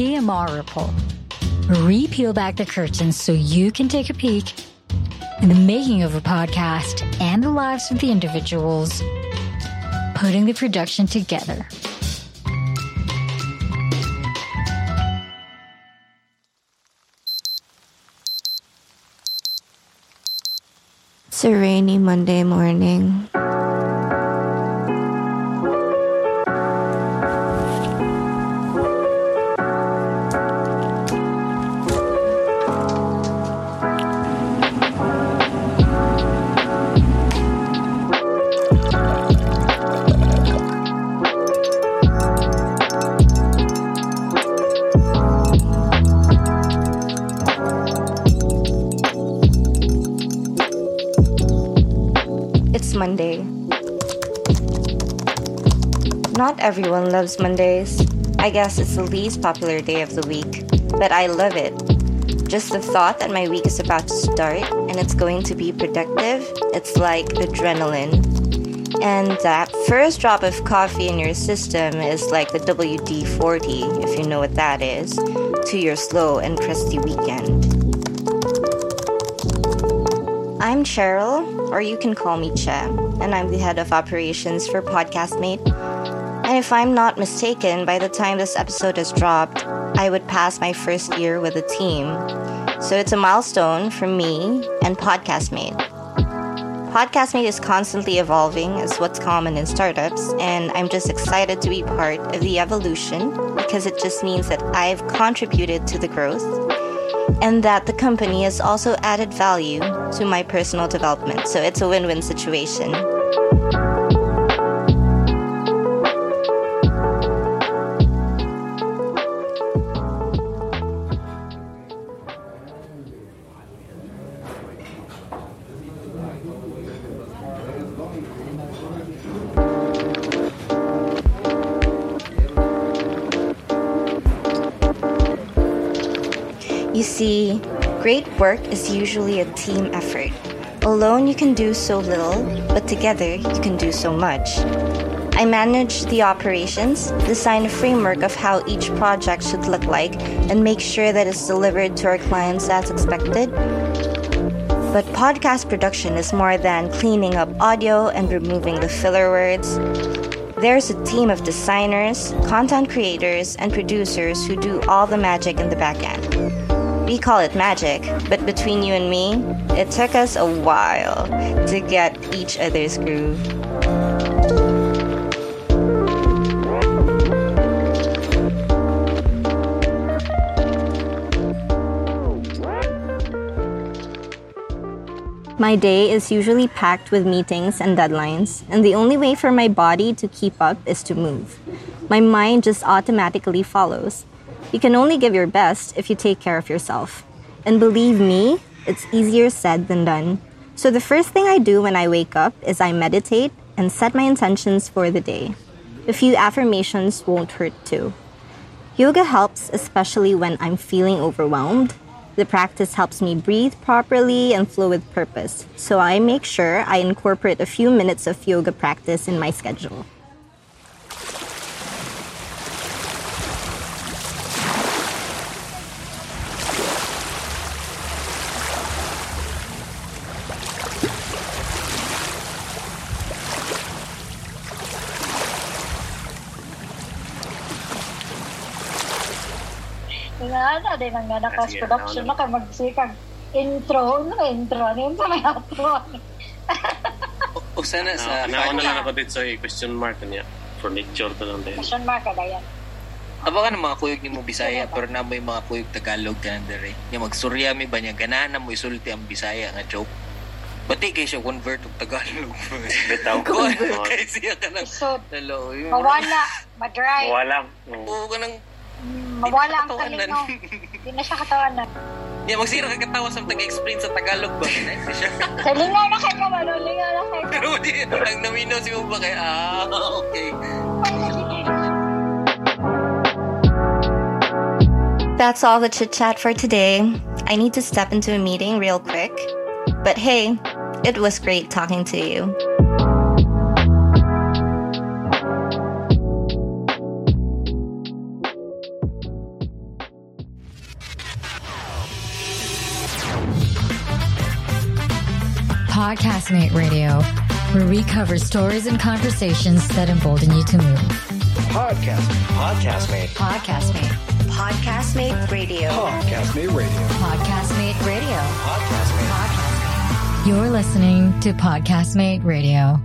PMR report. Re-peel back the curtains so you can take a peek in the making of a podcast and the lives of the individuals putting the production together. It's a rainy Monday morning. Monday. Not everyone loves Mondays. I guess it's the least popular day of the week, but I love it. Just the thought that my week is about to start and it's going to be productive, it's like adrenaline. And that first drop of coffee in your system is like the WD 40, if you know what that is, to your slow and crusty weekend. I'm Cheryl, or you can call me Che, and I'm the head of operations for Podcastmate. And if I'm not mistaken, by the time this episode is dropped, I would pass my first year with the team. So it's a milestone for me and Podcastmate. Podcastmate is constantly evolving, as what's common in startups, and I'm just excited to be part of the evolution because it just means that I've contributed to the growth and that the company has also added value to my personal development. So it's a win win situation. See, great work is usually a team effort. Alone, you can do so little, but together, you can do so much. I manage the operations, design a framework of how each project should look like, and make sure that it's delivered to our clients as expected. But podcast production is more than cleaning up audio and removing the filler words. There's a team of designers, content creators, and producers who do all the magic in the back end. We call it magic, but between you and me, it took us a while to get each other's groove. My day is usually packed with meetings and deadlines, and the only way for my body to keep up is to move. My mind just automatically follows. You can only give your best if you take care of yourself. And believe me, it's easier said than done. So the first thing I do when I wake up is I meditate and set my intentions for the day. A few affirmations won't hurt too. Yoga helps, especially when I'm feeling overwhelmed. The practice helps me breathe properly and flow with purpose, so I make sure I incorporate a few minutes of yoga practice in my schedule. Nga din ang nga Ah, nakas sige, production ano, na kay magsikag intro no intro ano yung sa may outro O sana Ah, sa nauna Ano? lang ako dito sa question mark niya. Furniture to lang din. question mark kada yan Aba ka ng mga kuyog ni mo Bisaya pero na mo yung mga kuyog Tagalog ka na dere. Yung magsurya mi ba niya ganahan mo isulti ang Bisaya nga joke. Bati kay siya convert og Tagalog. Bitaw. Oo. kay siya ka ng mawala madry Wala. Oo. Oo ka ng Mm, mawala ang Di na hindi na siya katawanan Yeah, magsira ka katawa sa taga-explain sa Tagalog ba? Nice siya. sa lingaw na kayo malo lingaw na kayo Pero di, ang naminaw si mo ba kay, ah, okay. That's all the chit chat for today. I need to step into a meeting real quick. But hey, it was great talking to you. Podcastmate Radio, where we cover stories and conversations that embolden you to move. Podcast. Podcastmate. Podcastmate. Podcastmate Radio. Podcastmate Radio. Podcastmate Radio. Podcastmate. Podcastmate. You're listening to Podcastmate Radio.